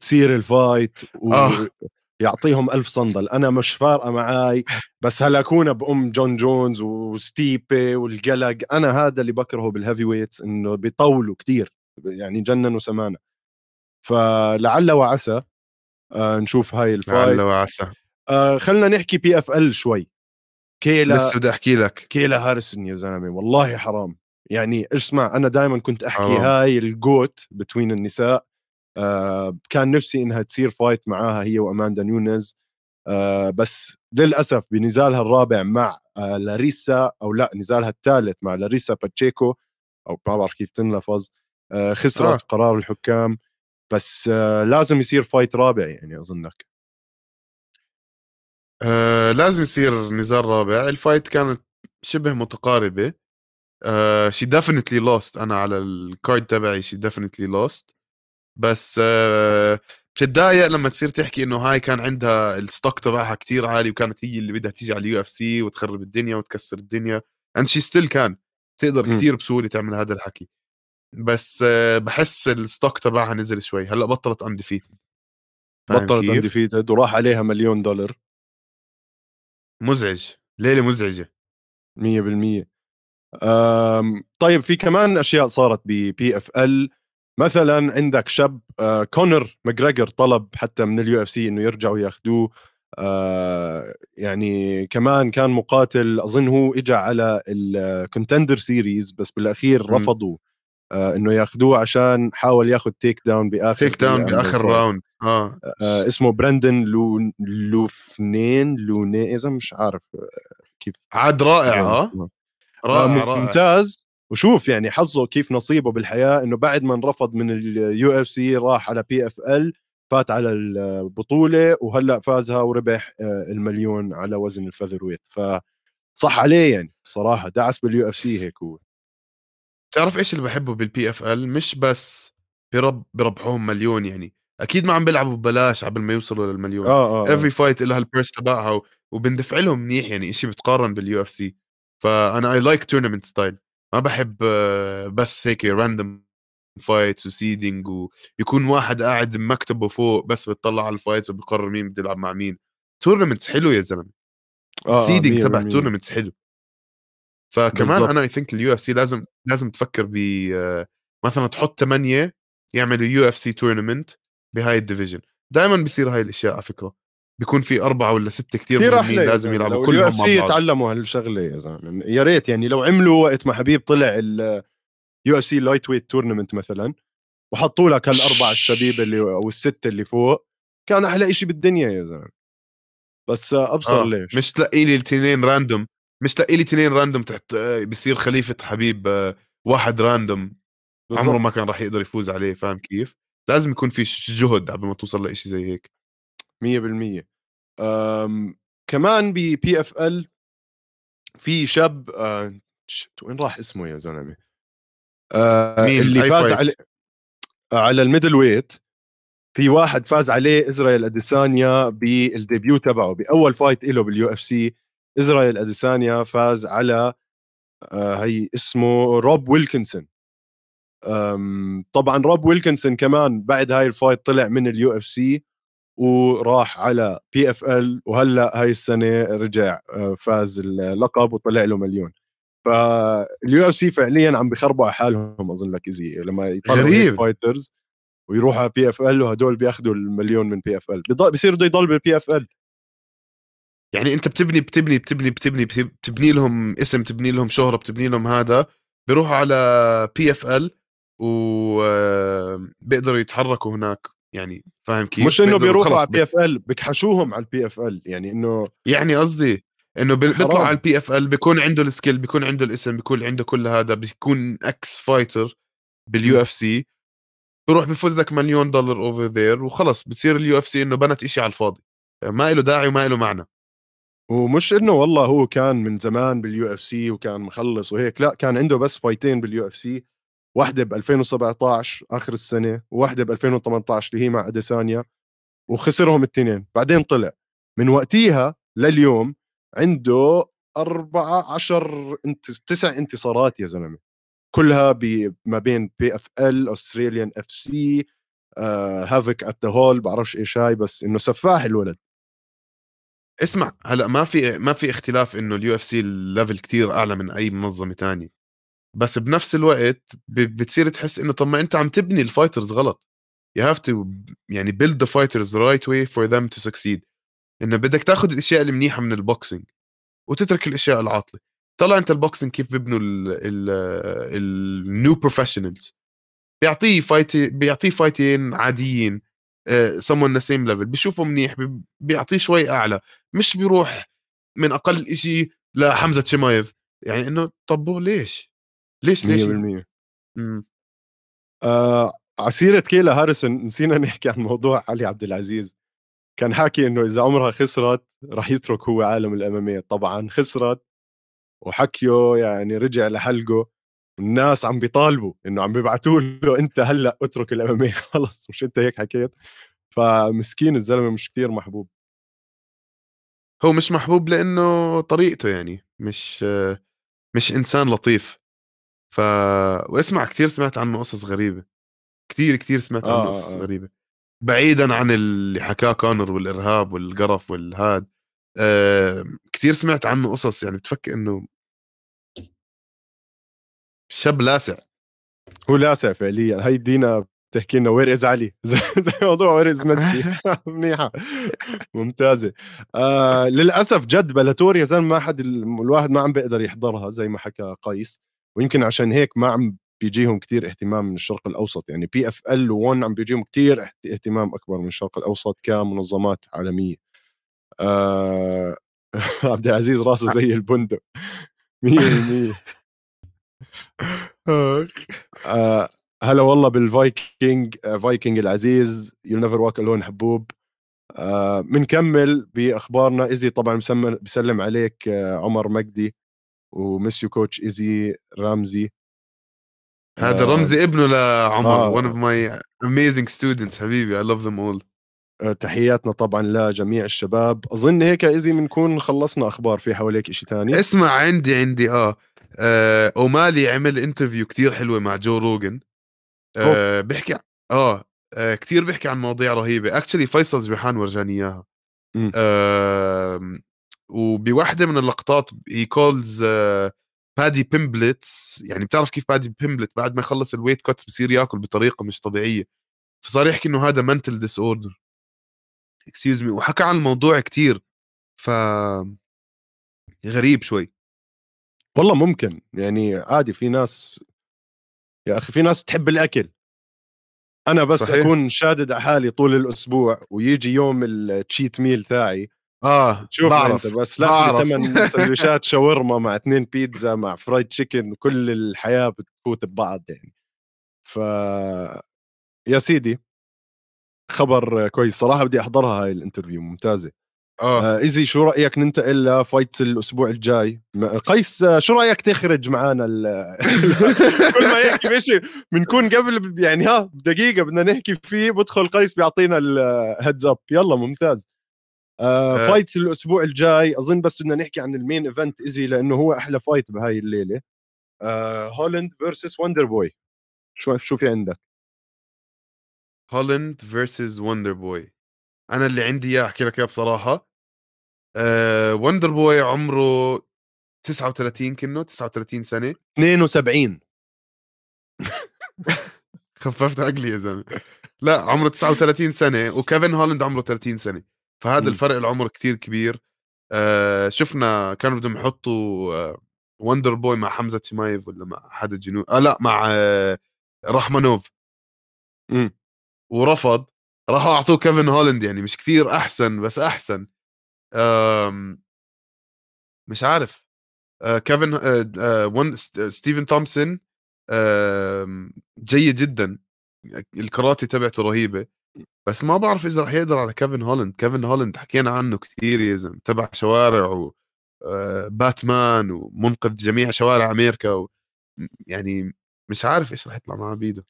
تصير ال fight ويعطيهم ألف صندل. أنا مش فارقة معاي بس هلا كون بأم جون جونز وستيبي والقلق أنا هذا اللي بكرهه بال heavyweights إنه بيطولوا كتير يعني جننوا سمانا. فلعل وعسى آه نشوف هاي ال fight.
لعل وعسى
آه خلينا نحكي PFL شوي.
كيلا لسه بدي أحكي لك.
كيلا هاريسون يا زلمة والله حرام. يعني اسمع أنا دائما كنت أحكي حرام. هاي ال GOAT between النساء. آه كان نفسي إنها تصير fight معاها هي وأماندا نونيز آه بس للأسف بنزالها الرابع مع آه لاريسا أو لا نزالها الثالث مع لاريسا باتشيكو. أو ما بعرف كيف تنلفظ. آه، خسرت آه. قرار الحكام. بس آه، لازم يصير fight رابع يعني أظنك.
آه لازم يصير نزال رابع. ال fight كانت شبه متقاربة. she definitely lost أنا على ال card تبعي she definitely lost بس uh, بتتضايق لما تصير تحكي إنه هاي كان عندها ال stock تبعها كتير عالي وكانت هي اللي بدها تيجي على ال UFC وتخرب الدنيا وتكسر الدنيا. and she still كان تقدر كثير بسهولة تعمل هذا الحكي. بس بحس ال stock تبعها نزل شوي. هلأ بطلت undefeated
بطلت undefeated وراح عليها مليون دولار.
مزعج. ليلة مزعجة.
100% طيب في كمان أشياء صارت ب PFL مثلا عندك شاب آه كونر ماجريجر طلب حتى من ال UFC إنه يرجعوا ياخذوه آه يعني كمان كان مقاتل أظن هو اجى على ال Contender Series بس بالأخير. رفضوا إنه ياخذوه عشان حاول ياخذ takedown
بآخر takedown بآخر round
آه. آه اسمه براندن لو لوفنين لوني اذا مش عارف آه، كيف.
عاد رائع آه.
رائع رائع. ممتاز. وشوف يعني حظه كيف نصيبه بالحياة إنه بعد ما انرفض من ال UFC راح على PFL فات على البطولة وهلأ فازها وربح آه، المليون على وزن ال featherweight فصح عليه يعني صراحة. دعس بال UFC هيك هو.
تعرف إيش اللي بحبه بال PFL مش بس برب بربحوهم مليون يعني. أكيد ما عم بيلعبوا ببلاش قبل ما يوصلوا للمليون. آه آه every fight لها ال purse تبعها وبندفع لهم منيح يعني شيء بتقارن بال UFC فأنا I like tournament style ما بحب بس هيك random fights و seeding ويكون واحد قاعد بمكتبه فوق بس بتطلع على ال fights وبقرر مين بده يلعب مع مين. tournaments حلو يا زلمة. ال seeding آه تبع tournaments حلو. فكمان بالزبط. أنا I think ال UFC لازم لازم تفكر ب مثلا تحط ثمانيه يعملوا UFC tournament بهاي ال division. دائما بيصير هاي الأشياء على فكرة. بيكون في أربعة ولا ستة كثير
كثير مهمين لازم يلعبوا كلهم مع بعض. يتعلموا هالشغلة يا زلمة. يا ريت يعني لو عملوا وقت ما حبيب طلع ال UFC lightweight tournament مثلا وحطوا لك هالأربع الشبيب اللي أو الستة اللي فوق كان أحلى شيء بالدنيا يا زلمة. بس أبصر آه. ليش.
مش تلاقي لي الاثنين random مش تلاقي لي اثنين random تحت بصير خليفة حبيب آه، واحد random. بالزبط. عمره ما كان راح يقدر يفوز عليه فاهم كيف؟ لازم يكون في جهد قبل ما توصل لشيء زي هيك.
100% كمان ب PFL في شاب آه وين راح اسمه يا زلمة؟ آه مين؟ اللي فاز على على ال middleweight. في واحد فاز عليه إسرائيل أديسانيا بال debut تبعه بأول fight له بال UFC. إسرائيل أديسانيا فاز على آه هي اسمه روب ويلكينسون. طبعا روب ويلكينسون كمان بعد هاي ال fight طلع من ال UFC وراح على PFL وهلأ هاي السنة رجع آه، فاز اللقب وطلع له مليون. فال UFC فعليا عم بخربوا على حالهم أظن لك ايزي لما يطلعوا fighters ويروحوا على PFL وهدول بياخذوا المليون من PFL. بصير بده يضل بال PFL.
يعني انت بتبني بتبني بتبني بتبني بتبني لهم اسم تبني لهم شهرة بتبني لهم هذا بيروحوا على PFL وبيقدروا يتحركوا هناك يعني فاهم كيف؟
مش إنه بيروحوا على البي اف ال بكحشوهم على ال PFL يعني إنه
يعني قصدي إنه بيطلع على ال PFL بيكون عنده ال skill بيكون عنده الاسم بيكون عنده كل هذا بيكون ex fighter بال UFC بروح بفوز لك مليون دولار over there وخلص بتصير ال UFC إنه بنت إشي على الفاضي. ما له داعي وما له معنى.
ومش إنه والله هو كان من زمان بال UFC وكان مخلص وهيك لا كان عنده بس فايتين بال UFC واحدة ب 2017 آخر السنة وواحدة ب 2018 اللي هي مع أديسانيا وخسرهم الاثنين بعدين طلع. من وقتها لليوم عنده أربعة عشر انت تسع انتصارات يا زلمة. كلها ما بين PFL Australian FC هافك ات ذا هول بعرفش إيش هاي بس إنه سفاح الولد.
اسمع هلأ ما في ما في اختلاف إنه ال UFC ال level كثير أعلى من أي منظمة تانية. بس بنفس الوقت بتصير تحس إنه طب ما أنت عم تبني ال fighters غلط. You have to يعني build the fighters the right way for to succeed. إنه بدك تاخذ الأشياء المنيحة من ال boxing وتترك الأشياء العاطلة. طلع أنت ال boxing كيف بيبنوا ال new professionals بيعطيه fight بيعطيه فايتين عاديين. someone the same level بيشوفه منيح بيعطيه شوي أعلى. مش بيروح من أقل شيء لحمزة شمايف. يعني إنه طب ليش؟ ليش ليش؟ إمم.
آه ع سيرة كايلا هاريسون نسينا نحكي عن موضوع علي عبد العزيز. كان حاكي إنه إذا عمرها خسرت راح يترك هو عالم الأمامية. طبعا خسرت وحكيه يعني رجع لحلقه. الناس عم بيطالبوا إنه عم بيبعتوا له أنت هلأ اترك الامامية خلص مش أنت هيك حكيت؟ فمسكين الزلمة مش كثير محبوب.
هو مش محبوب لأنه طريقته يعني مش مش إنسان لطيف. ف واسمع كثير سمعت عنه قصص غريبة. كثير كثير سمعت عنه آه قصص آه. غريبة. بعيدا عن اللي حكاه كونر والإرهاب والقرف والهاد. آه كثير سمعت عنه قصص يعني بتفكر إنه شاب لاسع.
هو لاسع فعليا. هي دينا تحكي لنا where is علي؟ زي, موضوع where is ميسي. منيحة. ممتازة. آه للأسف جد بيلاتور يا زلمة ما حد الواحد ما عم بيقدر يحضرها زي ما حكى قيس. ويمكن عشان هيك ما عم بيجيهم كتير اهتمام من الشرق الأوسط. يعني بي اف ال و1 عم بيجيهم كتير اهتمام أكبر من الشرق الأوسط كمنظمات عالمية. آه عبد العزيز راسه زي البندق. 100% آه هلا والله بالفايكنج فايكنج العزيز يو نيفر واك الون حبوب. بنكمل بأخبارنا. ايزي طبعا بسلم عليك آه، عمر مجدي ومسيو كوتش إيزي رامزي
هذا آه رمزي ابنه لعمر آه. one of my amazing students حبيبي. I love them all.
آه تحياتنا طبعا لجميع الشباب. أظن هيك إيزي بنكون خلصنا أخبار في حواليك شيء ثاني
اسمع عندي عندي آه, آه أومالي عمل interview كتير حلوة مع جو روجن آه بيحكي آه, آه كثير بيحكي عن مواضيع رهيبة. actually فيصل جوحان ورجاني إياها. آه وبواحده من اللقطات هي كولز بادي بيمبلتس يعني بتعرف كيف بادي بيمبلت بعد ما يخلص الويت كوتس بصير ياكل بطريقة مش طبيعية. فصار يحكي إنه هذا منتل ديس اوردر اكسكيوز مي وحكى عن الموضوع كتير. ف غريب شوي.
والله ممكن. يعني عادي في ناس يا أخي في ناس بتحب الأكل. أنا بس صحيح. أكون شادد على حالي طول الأسبوع ويجي يوم ال cheat meal تاعي.
آه
شوف بعرف. انت بس لا ثمان سندويشات شاورما مع اثنين بيتزا مع fried chicken كل الحياة بتفوت ببعض يعني. ف يا سيدي خبر كويس صراحة بدي أحضرها هاي ال interview ممتازة. آه. إيزي شو رأيك ننتقل ل fight الأسبوع الجاي؟ قيس آه، شو رأيك تخرج معنا كل ما يحكي ماشي بنكون قبل يعني ها دقيقه بدنا نحكي فيه بدخل قيس بيعطينا ال heads up يلا ممتاز. آه آه. fight الأسبوع الجاي أظن بس بدنا نحكي عن ال main event إيزي لأنه هو أحلى fight بهاي الليلة. آه هولند versus وندر بوي شو شو في عندك؟
هولند versus وندر بوي أنا اللي عندي إياه أحكي لك إياه بصراحة. آه وندر بوي عمره 39 كنه 39 سنة.
72
خففت عقلي يا زلمة. لا عمره 39 سنة وكيفن هولند عمره 30 سنة. فهذا م. الفرق العمر كتير كبير. آه شفنا كانوا بدهم يحطوا آه Wonderboy مع حمزة شيماييف ولا مع حدا جنوب آه لا مع آه رحمنوف م. ورفض راحوا أعطوه كيفن هولند يعني مش كثير أحسن بس أحسن. مش عارف. آه كيفن آه آه ون ستيفن تومسون آه جيد جدا. الكراتي تبعته رهيبة. بس ما بعرف إذا رح يقدر على كيفن هولند كيفن هولند حكينا عنه كثير يا زلمة. تبع شوارع و باتمان ومنقذ جميع شوارع أمريكا و... يعني مش عارف إيش رح يطلع معه بيده.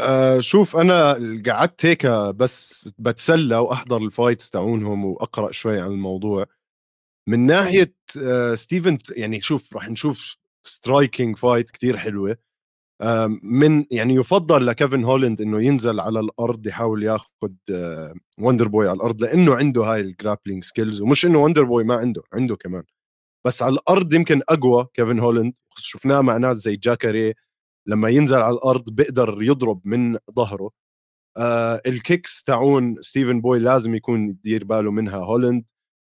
آه شوف أنا قعدت هيك بس بتسلى وأحضر ال fights تاعونهم وأقرأ شوي عن الموضوع. من ناحية آه ستيفن يعني شوف راح نشوف striking fight كتير حلوة. من يعني يفضل لكيفن هولند إنه ينزل على الأرض يحاول ياخذ Wonderboy على الأرض لأنه عنده هاي ال grappling skills ومش إنه Wonderboy ما عنده عنده كمان. بس على الأرض يمكن أقوى كيفن هولند شفناه مع ناس زي جاكاري لما ينزل على الأرض بيقدر يضرب من ظهره. آه ال kicks تاعون ستيفن بوي لازم يكون يدير باله منها هولند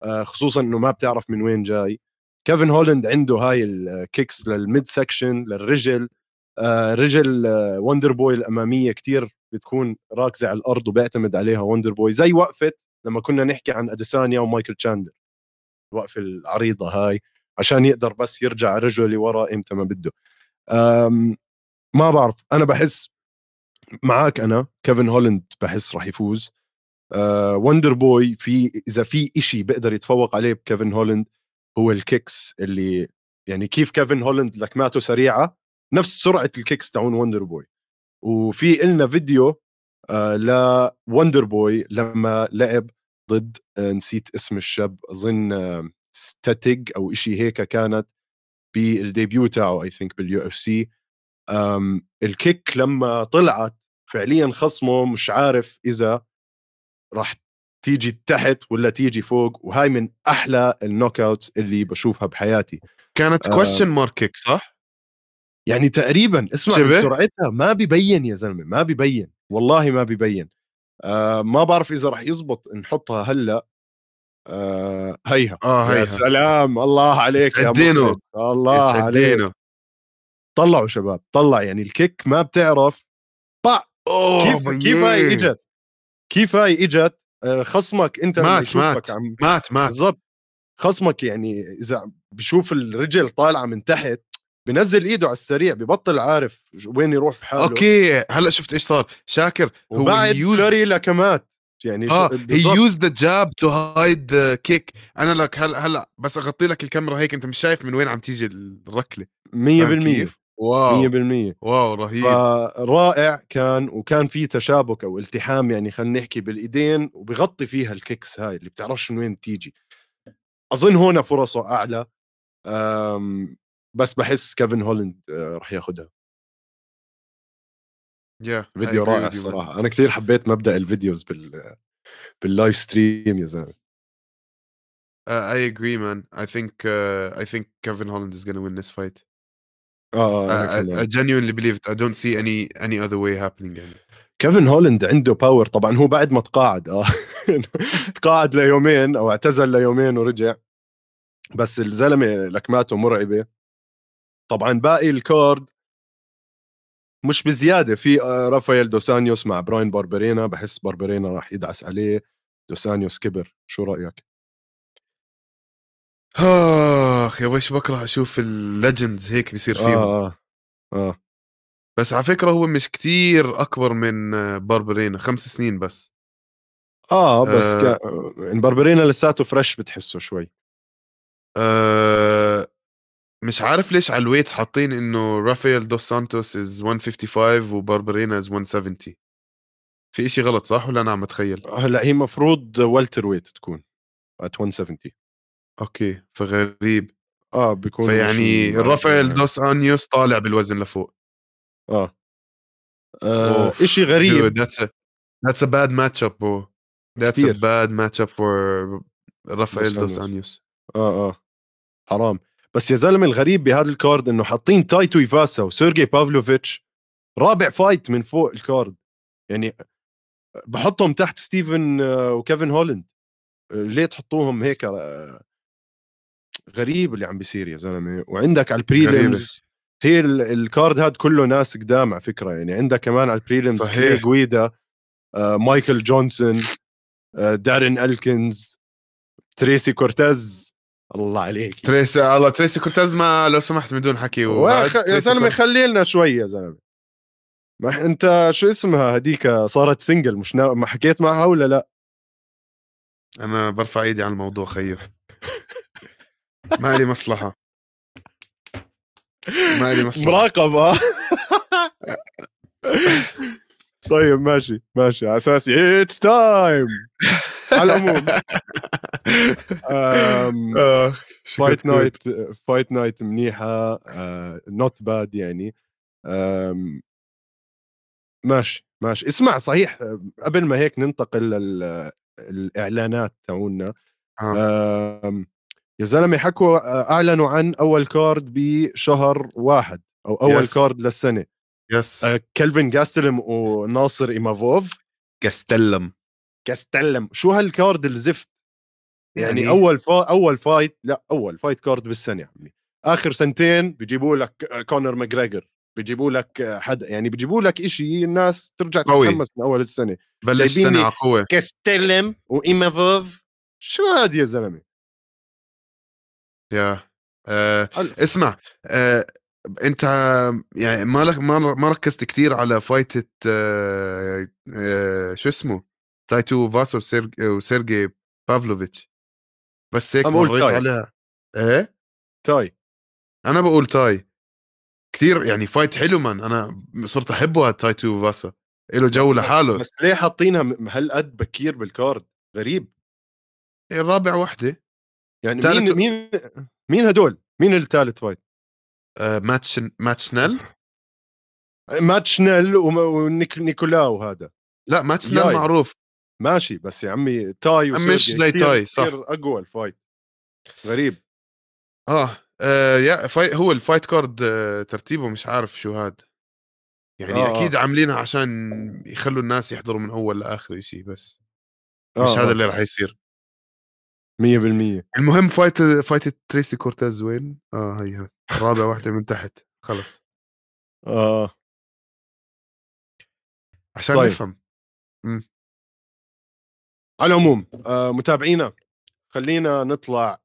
آه خصوصا إنه ما بتعرف من وين جاي. كيفن هولند عنده هاي ال kicks لل mid section للرجل. آه رجل آه Wonderboy الأمامية كتير بتكون راكزة على الأرض وبيعتمد عليها Wonderboy زي وقفة لما كنا نحكي عن أديسانيا ومايكل تشاندر الوقفة العريضة هاي عشان يقدر بس يرجع رجله لورا إمتى ما بده. ما بعرف أنا بحس معك أنا كيفن هولند بحس راح يفوز. آه Wonderboy في إذا في إشي بيقدر يتفوق عليه بكيفن هولند هو ال kicks اللي يعني كيف كيفن هولند لكماته سريعة نفس سرعة ال kicks تاعون Wonderboy وفي إلنا فيديو آه ل Wonderboy لما لعب ضد آه نسيت اسم الشاب أظن آه ستاتيج أو إشي هيك كانت بال debut تاعه I think بال UFC. ال kick لما طلعت فعليا خصمه مش عارف إذا راح تيجي تحت ولا تيجي فوق وهاي من أحلى ال knockout اللي بشوفها بحياتي.
كانت question mark kick صح؟
يعني تقريبا اسمع سرعتها ما ببين يا زلمة ما ببين والله ما ببين آه ما بعرف إذا راح يزبط نحطها هلأ. آه هيها.
آه هيها.
يا سلام الله عليك يا الله عليك. طلعوا شباب طلع يعني الكيك ما بتعرف طع كيف كيف هاي إجت؟ كيف هاي إجت؟ آه، خصمك أنت
مات مات عم مات مات.
بالضبط. خصمك يعني إذا بشوف الرجل طالعة من تحت بنزل إيده على السريع ببطل عارف وين يروح بحاله
okay هلأ شفت إيش صار؟ شاكر
هو بعد فلوري لكمات. يعني
آه He used the jab to hide the kick أنا لك هلا هلأ بس أغطي لك الكاميرا هيك أنت مش شايف من وين عم تيجي الركلة.
100%
wow.
100%
wow رهيب.
فرائع كان وكان في تشابك أو التحام يعني خلينا نحكي بالإيدين وبغطي فيها ال kicks هاي اللي بتعرفش من وين تيجي. أظن هون فرصه أعلى. بس بحس كيفن هولند آه، راح ياخذها
yeah,
فيديو رائع الصراحة. أنا كثير حبيت مبدأ ال videos بال بال live stream يا زلمة.
Uh, I agree, man. I think uh, I think Kevin Holland is to win this fight.
آه
I, I, I genuinely believe it. I don't see any any other way happening يعني.
كيفن هولند عنده power طبعا هو بعد ما تقاعد آه. تقاعد ليومين أو اعتزل ليومين ورجع. بس الزلمة لكماته مرعبة. طبعا باقي ال card مش بزيادة. في آه، رافائيل دوسانيوس مع براين باربرينا. بحس باربرينا راح يدعس عليه. دوسانيوس كبر. شو رأيك؟
آخ يا ويش بكره أشوف ال legends هيك بيصير فيهم
آه آه, آه.
بس على فكرة هو مش كتير أكبر من باربرينا خمس سنين بس
آه بس آه. ك... باربرينا لساته fresh بتحسه شوي
آه مش عارف ليش على ال weights حاطين إنه رافائيل دوس سانتوس is 155 وباربرينا is 170 في إشي غلط صح ولا أنا عم اتخيل؟
هلا هي مفروض welterweight تكون at 170
okay فغريب.
آه بيكون
فيعني رافائيل دوس أنيوس طالع بالوزن لفوق.
آه, آه إشي غريب.
that's that's a bad matchup that's a bad matchup for رافائيل دوس أنيوس.
آه آه. حرام. بس يا زلمة الغريب بهذا ال card إنه حاطين تاي تويفاسا وسيرجي بافلوفيتش رابع fight من فوق ال card. يعني بحطهم تحت ستيفن آه، وكيفن هولند ليه تحطوهم هيك آه، غريب اللي عم بيصير يا زلمة. وعندك على ال prelims هي ال card هاد كله ناس قدام على فكرة يعني. عندك كمان على ال prelims
صحيح.
جويدا آه مايكل جونسون آه دارين ألكنز تريسي كورتيز. الله عليك.
تريسي الله تريسي كورتيز ما لو سمحت بدون حكي.
وخ... يا زلمة خلي لنا شوي يا زلمة. ما أنت شو اسمها هديك صارت single مش نا... ما حكيت معها ولا لا؟
أنا برفع إيدي على الموضوع خيو ما لي مصلحة. ما لي مصلحة.
مراقبة. طيب ماشي ماشي. على أساس it's time على العموم. fight night fight night منيحة not uh, bad يعني. um, ماشي ماشي. اسمع صحيح قبل ما هيك ننتقل للاعلانات تاعونا. آه. يا زلمة حكوا آه، أعلنوا عن أول card بشهر واحد أو أول yes. card للسنة.
yes
آه كلفن جاستلم وناصر إيمافوف.
جاستلم.
جاستلم. شو هال card الزفت؟ يعني, يعني أول فا... أول fight لا أول fight card بالسنة عمي. آخر سنتين بيجيبوا لك كونر ماجريجر. بيجيبوا لك حدا يعني بيجيبوا لك شيء الناس ترجع تتحمس من أول السنة.
بلش السنة على قوه
كاستلم وإيمافوف. شو هاد يا زلمة؟
يا آه اسمع آه انت يعني ما لك ما ما ركزت كثير على fight ة آه آه شو اسمه؟ تاي تويفاسا وسيرجي بافلوفيتش. بس هيك مريت تاي. عليها إيه؟
تاي.
أنا بقول تاي. كثير يعني fight حلو man أنا صرت أحبه تاي تويفاسا له جو لحاله.
بس ليه حاطينها هالقد بكير بالكارد غريب.
الرابع وحدة.
يعني مين مين مين هدول؟ مين الثالث فايت
آه ماتش ماتش نيل
ماتش نيل ونيكولاو هذا.
لا ماتش نيل معروف.
ماشي بس يا عمي تاي
مش زي تاي صح.
أقوى الفايت. غريب.
آه, آه يا فاي هو الفايت كارد آه ترتيبه مش عارف شو هاد. يعني آه, آه. أكيد. عاملينها عشان يخلوا الناس يحضروا من أول لآخر شيء بس. آه مش هذا آه. اللي راح يصير.
100%
المهم fight fight تريسي كورتيز وين؟ آه هي رابع واحدة من تحت. خلص.
آه.
عشان طيب. نفهم.
م. على العموم آه متابعينا خلينا نطلع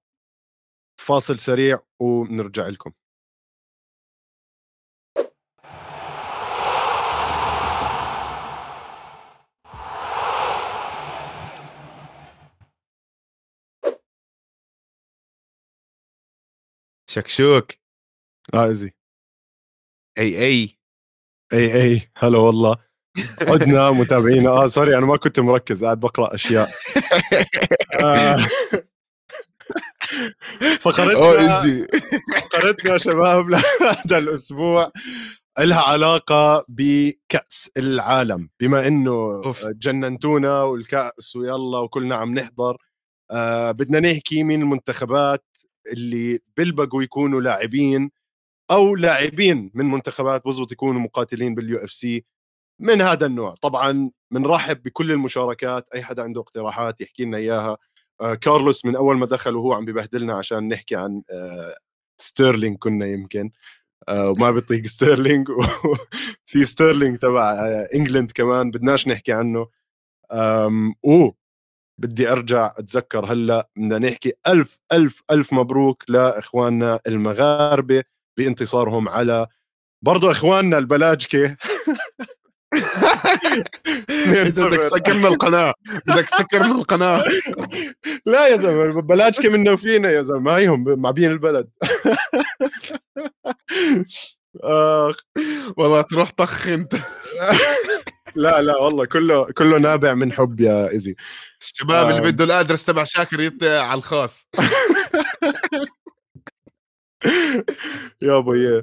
فاصل سريع ونرجع لكم.
شكشوك
آه إزي.
أي أي.
أي أي. هلا والله. عدنا متابعينا آه سوري أنا ما كنت مركز. قاعد بقرأ أشياء. آه. فقرتنا فقرتنا شباب لهذا الأسبوع لها علاقة بكأس العالم. بما إنه. جننتونا والكأس ويلا وكلنا عم نحضر آه بدنا نحكي مين المنتخبات اللي بلبقوا يكونوا لاعبين أو لاعبين من منتخبات بزبط يكونوا مقاتلين بال UFC من هذا النوع. طبعا بنرحب بكل المشاركات أي حدا عنده اقتراحات يحكي لنا إياها. آه كارلوس من أول ما دخل وهو عم ببهدلنا عشان نحكي عن آه ستيرلينج كنا يمكن. آه وما بيطيق ستيرلينج وفي ستيرلينج تبع آه England كمان بدناش نحكي عنه. و بدي أرجع أتذكر هلأ بدنا نحكي ألف ألف ألف مبروك لإخواننا المغاربة بانتصارهم على برضو إخواننا البلاجكه
بدك تسكرنا القناة بدك تسكرنا القناة.
لا يا زلمة بلاجكه منا وفينا يا زلمة هيهم معبين البلد.
آخ والله تروح طخ أنت.
لا لا والله كله كله نابع من حب يا ايزي
الشباب اللي بده ال address تبع شاكر يطلع على الخاص.
يا أبوي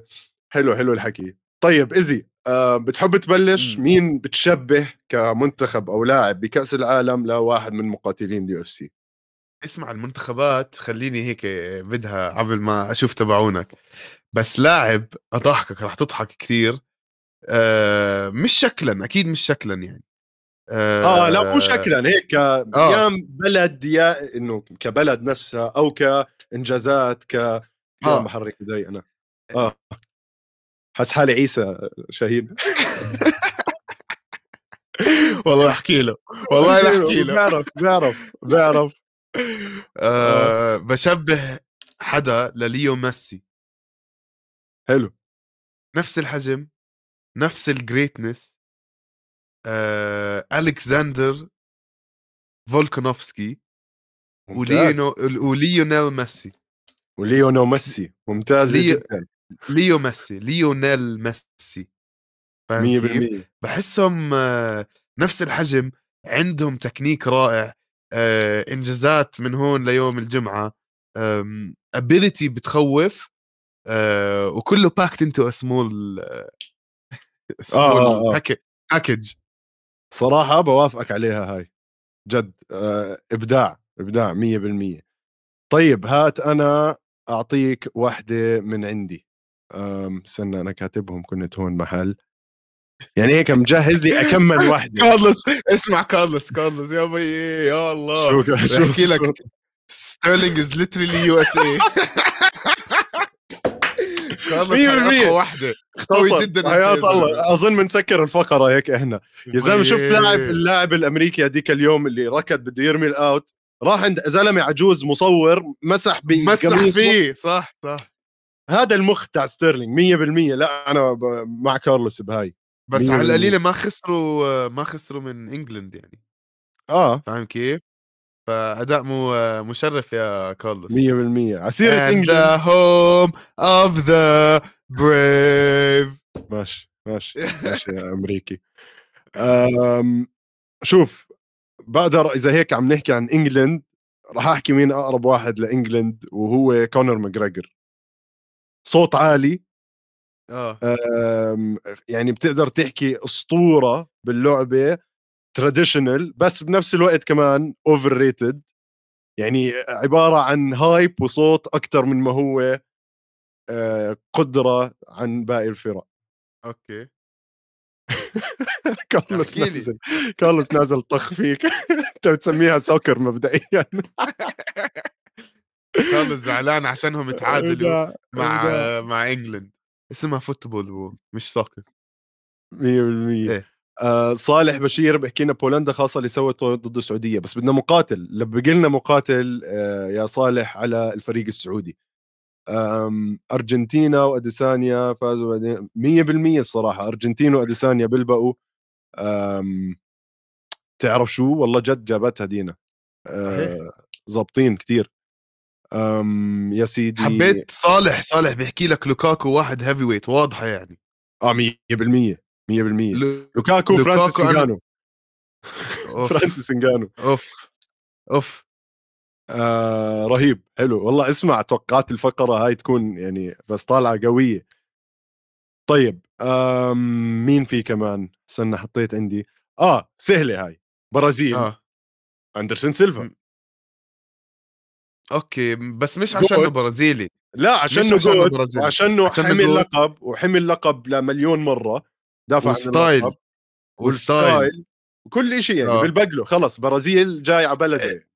حلو حلو الحكي. طيب ايزي آه بتحب تبلش؟ مين بتشبه كمنتخب أو لاعب بكأس العالم لواحد من مقاتلين ال UFC؟
اسمع المنتخبات خليني هيك بدها قبل ما أشوف تبعونك. بس لاعب أضحكك رح تضحك كثير آه مش شكلا أكيد مش شكلا يعني.
آه, آه لا مو شكلا هيك آه. يا بلد يا إنه كبلد نفسها أو كانجازات ك آه. بحرك ايدي أنا. آه. حس حالي عيسى شاهين
والله أحكي له والله أحكي له
بيعرف بيعرف بيعرف
آه. بشبه حدا لليو ميسي.
حلو.
نفس الحجم نفس ال greatness آه، ألكساندر فولكانوفسكي وليونو وليونيل ميسي.
وليونو ميسي. ممتاز ليو... جدا.
ليو ميسي ليونيل ميسي. فاهم كيف؟ بحسهم آه، نفس الحجم عندهم تكنيك رائع. آه، إنجازات من هون ليوم الجمعة. ability بتخوف وكله packed into small small package
صراحة بوافقك عليها هاي جد آه إبداع إبداع 100% طيب هات أنا أعطيك واحدة من عندي. استنى أنا كاتبهم كنت هون محل. يعني هيك مجهز لي أكمل واحدة.
كارلوس اسمع كارلوس كارلوس يا بي يا الله. شو احكي لك ستيرلينج is literally USA كارلوس واحدة.
قوي جدا حياة الله. أظن بنسكر الفقرة هيك إحنا. يا زلمة شفت لاعب اللاعب الأمريكي هذيك اليوم اللي ركض بده يرمي ال out راح عند زلمة عجوز مصور مسح
مسح فيه. صح صح.
هذا المخ تاع ستيرلينج 100% لا أنا مع كارلوس بهاي.
بس على القليله ما خسروا ما خسروا من England يعني.
آه.
فاهم كيف؟ فأداء مو مشرف يا كارلوس. 100%
ع سيرة
England. the home of the brave
ماشي ماشي ماشي يا أمريكي. أم شوف بقدر إذا هيك عم نحكي عن England راح أحكي مين أقرب واحد ل England وهو كونر ماجريجر. صوت عالي.
آه.
يعني بتقدر تحكي أسطورة باللعبة traditional بس بنفس الوقت كمان overrated يعني عبارة عن hype وصوت أكثر من ما هو آه، قدرة عن باقي الفرق.
okay.
كارلوس نازل. كارلوس نازل طخ فيك. أنت بتسميها soccer مبدئيا.
كارلوس زعلان عشانهم تعادلوا مع مع England اسمها football مش soccer
100% إيه؟ آه صالح بشير بحكي لنا بولندا خاصة اللي سوت ضد السعودية بس بدنا مقاتل. لبقي لنا مقاتل آه يا صالح على الفريق السعودي. أرجنتينا وأديسانيا فازوا بعدين. 100% الصراحة. أرجنتينا وأديسانيا بيلبقوا تعرف شو؟ والله جد جابتها دينا.
صحيح.
ظابطين كثير يا سيدي
حبيت صالح صالح بيحكي لك لوكاكو واحد heavyweight واضحة يعني.
آه 100% 100% لوكاكو فرانسيس إنجانو. فرانسيس إنجانو.
أوف أوف.
آه رهيب حلو. والله اسمع توقعات الفقرة هاي تكون يعني بس طالعة قوية. طيب آه مين في كمان؟ استنى حطيت عندي. آه سهلة هاي. برازيل. آه. أندرسون سيلفا.
أوكي بس مش عشانه برازيلي
لا عشانه GOAT وعشانه حمل لقب وحمل لقب لمليون مرة دافع
و style
عن اللقب. وال style. وكل شيء يعني آه. بلبقله. خلص برازيل جاي على بلده. إيه.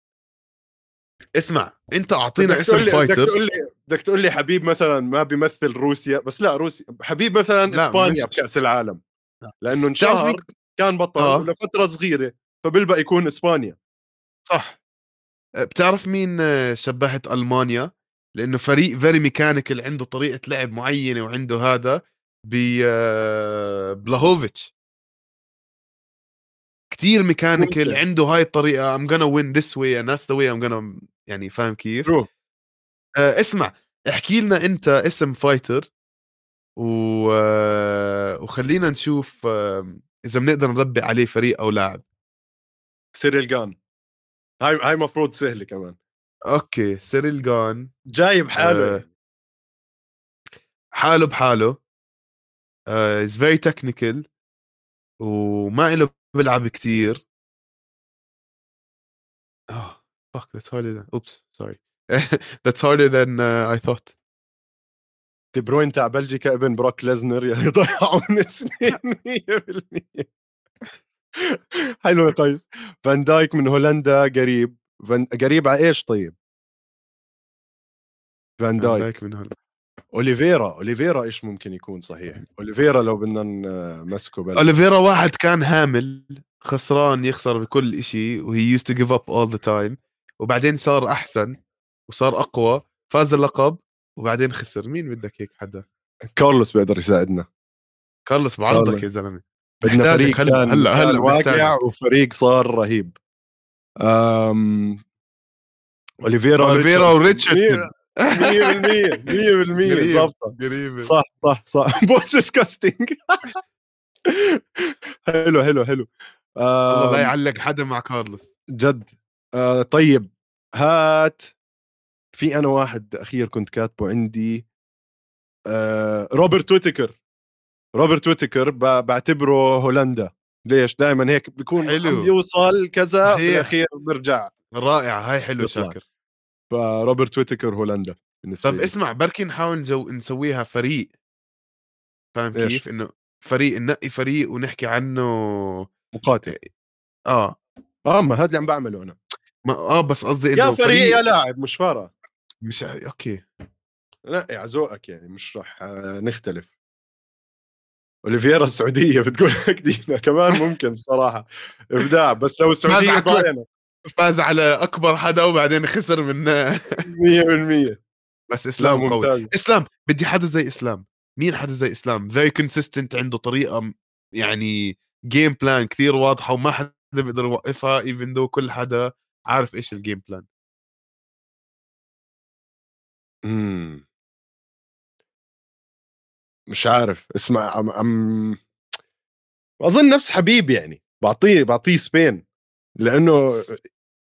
اسمع أنت أعطينا اسم fighter بدك
تقول لي بدك تقول لي حبيب مثلا ما بيمثل روسيا. بس لا روسيا حبيب مثلا إسبانيا. بكأس العالم. لأنه انشهر كان بطل آه. لفتره صغيرة فبيلبق يكون إسبانيا.
صح. بتعرف مين أه، شبهت ألمانيا؟ لأنه فريق very mechanical عنده طريقة لعب معينة وعنده هذا ب أه، بلاهوفيتش كثير mechanical عنده هاي الطريقة I'm gonna win this way and that's the way I'm gonna يعني فاهم كيف؟
bro.
آه اسمع احكي لنا أنت اسم fighter و... وخلينا نشوف إذا بنقدر نربي عليه فريق أو لاعب.
سيريل جان هاي هاي مفروض سهلة كمان.
أوكي سيريل جان.
جايب حاله
آه. حاله بحاله. is very technical وما له بيلعب كثير oh fuck that's harder than oops sorry. that's harder than uh, I thought.
دي بروين تاع بلجيكا ابن بروك ليزنر يعني ضيعوا من سنين 100% حلو يا قيس. فان دايك من هولندا قريب. فان قريب على إيش طيب؟ فان دايك, دايك من هولندا أوليفيرا. أوليفيرا إيش ممكن يكون صحيح؟ أوليفيرا لو بدنا نمسكه
بل أوليفيرا واحد كان هامل خسران يخسر بكل شيء و he used to give up all the time وبعدين صار أحسن وصار أقوى فاز اللقب وبعدين خسر. مين بدك هيك حدا؟
كارلوس بيقدر يساعدنا.
كارلوس بعرضك يا زلمة.
بدنا فريق هلا هلا هلا واقع وفريق صار رهيب. أم... أوليفيرا
أوليفيرا وريتشاردسون.
100% 100% ظابطه
قريبه
صح صح صح. but disgusting حلو حلو حلو.
الله لا يعلق حدا مع كارلوس.
جد. آه طيب. هات. في أنا واحد أخير كنت كاتبه عندي. آه روبرت ويتكر. روبرت ويتكر بعتبره هولندا. ليش؟ دائما هيك بيكون حلو. بيوصل كذا بالاخير بيرجع
رائع. هاي حلو شاكر.
فروبرت ويتكر هولندا
بالنسبة طب اسمع بركي نحاول نجو نسويها فريق. فاهم كيف؟ إنه فريق ننقي فريق ونحكي عنه.
مقاتل.
آه.
آه ما هذا اللي عم بعمله أنا.
ما آه بس قصدي
إنه يا فريق, فريق يا لاعب مش فارقه
مش أوكي.
لا يا ذوقك يعني مش رح نختلف. اوليفيرا السعودية بتقول لك دينا كمان ممكن الصراحه إبداع بس لو السعودية ضايعه
فاز على أكبر حدا وبعدين خسر من
100%
بس إسلام قوي. إسلام بدي حدا زي إسلام. مين حدا زي إسلام؟ very consistent عنده طريقة يعني game plan كثير واضحة وما حدا بيقدر يوقفها even though كل حدا عارف إيش ال game plan
امم مش عارف اسمع أم... أم... اظن نفس حبيب يعني بعطيه بعطيه Spain لأنه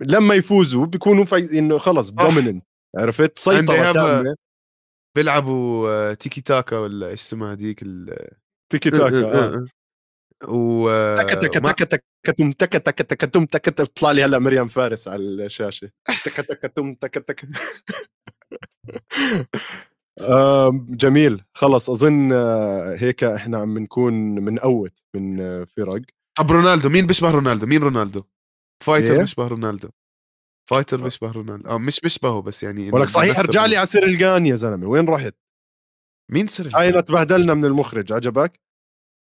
لما يفوزوا بيكونوا في... انه خلص دوميننت عرفت سيطره
بيلعبوا تيكي تاكا ولا إيش اسمها هذيك.
تيكي تاكا آه و تكا تكا تكا تكا تم تكا تكا تكا تم تكا تطلع لي هلا مريم فارس على الشاشه تكا تكا تم تكا تكا جميل. خلص أظن آه، هيك إحنا عم نكون من قوت من آه، فرق.
طب رونالدو مين بيشبه رونالدو؟ مين رونالدو؟ fighter بيشبه رونالدو. fighter آه. بيشبه رونالدو. آه مش بيشبهه بس يعني
ولك صحيح ارجع لي على سيريل يا زلمة. وين رحت؟
مين سيريل
هاي تبهدلنا من المخرج؟ عجبك؟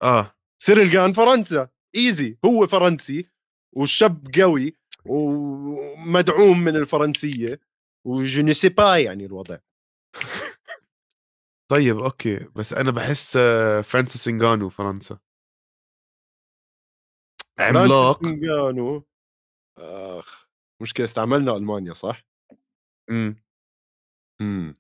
آه.
سيريل فرنسا. easy. هو فرنسي والشاب قوي ومدعوم من الفرنسية وجو با يعني الوضع.
طيب أوكي. بس أنا بحس فرانسيس انجانو فرنسا.
عملاق. انجانو آخ مشكله استعملنا ألمانيا صح؟
إمم. إمم.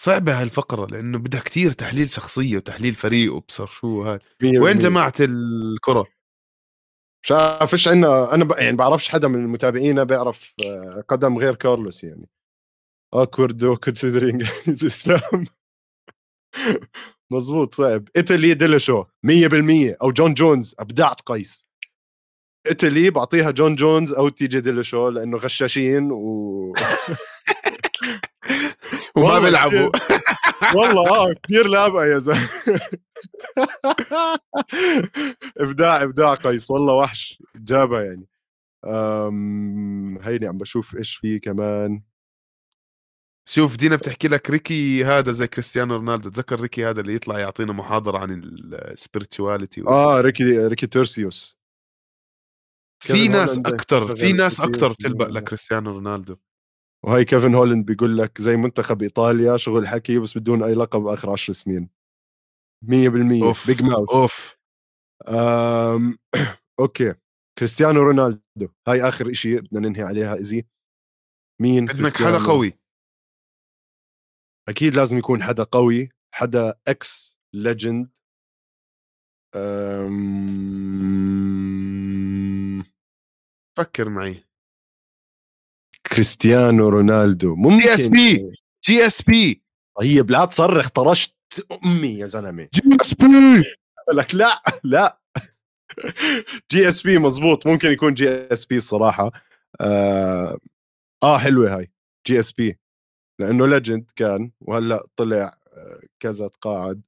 صعبة هالفقرة لأنه بدها كتير تحليل شخصية وتحليل فريق وبصر. شو هاي وين جماعة الكرة؟
شاف عندنا أنا ب... يعني بعرفش حدا من المتابعين بيعرف قدم غير كارلوس يعني. awkward considering اسلام مزبوط صعب. إيطالي ديليشو 100% أو جون جونز أبدعت قيس. إيطالي بعطيها جون جونز أو تي جي ديليشو لأنه غشاشين و
وما بيلعبوا.
والله آه كثير لعبه يا زلمة. إبداع إبداع قيس. والله وحش. جابها يعني. هيني عم بشوف إيش في كمان.
شوف دينا بتحكي لك ريكي هذا زي كريستيانو رونالدو. تذكر ريكي هذا اللي يطلع يعطينا محاضرة عن ال
spirituality آه ريكي ريكي تيرسيوس.
في ناس أكثر في ناس أكثر بتلبق لكريستيانو رونالدو.
وهي كيفن هولند بيقول لك زي منتخب إيطاليا شغل حكي بس بدون أي لقب آخر عشر سنين. 100% big mouth
أوف.
أم... okay. كريستيانو رونالدو. هاي آخر شيء بدنا ننهي عليها easy مين
بدك حدا قوي؟
أكيد لازم يكون حدا قوي حدا ex legend أم...
فكر معي.
كريستيانو رونالدو. ممكن
جي اس بي جي اس بي
طيب لا تصرخ طرشت أمي يا
زلمة. GSP
لك لا لا. GSP مزبوط ممكن يكون GSP الصراحة. آه, آه حلوة هاي GSP لأنه legend كان وهلأ طلع آه، كذا تقاعد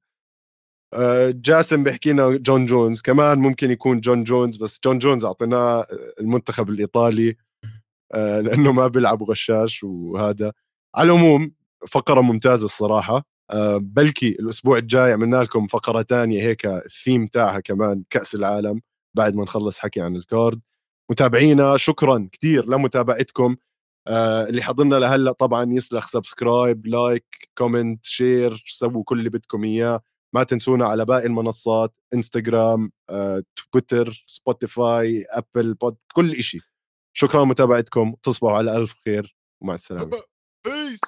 آه، جاسم بيحكي لنا جون جونز كمان ممكن يكون جون جونز بس جون جونز أعطيناه المنتخب الإيطالي آه، لأنه ما بيلعب غشاش وهذا. على العموم فقرة ممتازة الصراحة. بلكي الأسبوع الجاي عملنا لكم فقرة تانية هيك الثيم تاعها كمان كأس العالم بعد ما نخلص حكي عن ال card. متابعينا شكرا كثير لمتابعتكم. آه اللي حضرنا لهلأ طبعا يسلخ subscribe like comment share سووا كل اللي بدكم إياه. ما تنسونا على باقي المنصات انستغرام آه، تويتر Spotify Apple Pod كل شيء شكرا لمتابعتكم تصبحوا على ألف خير ومع السلامة.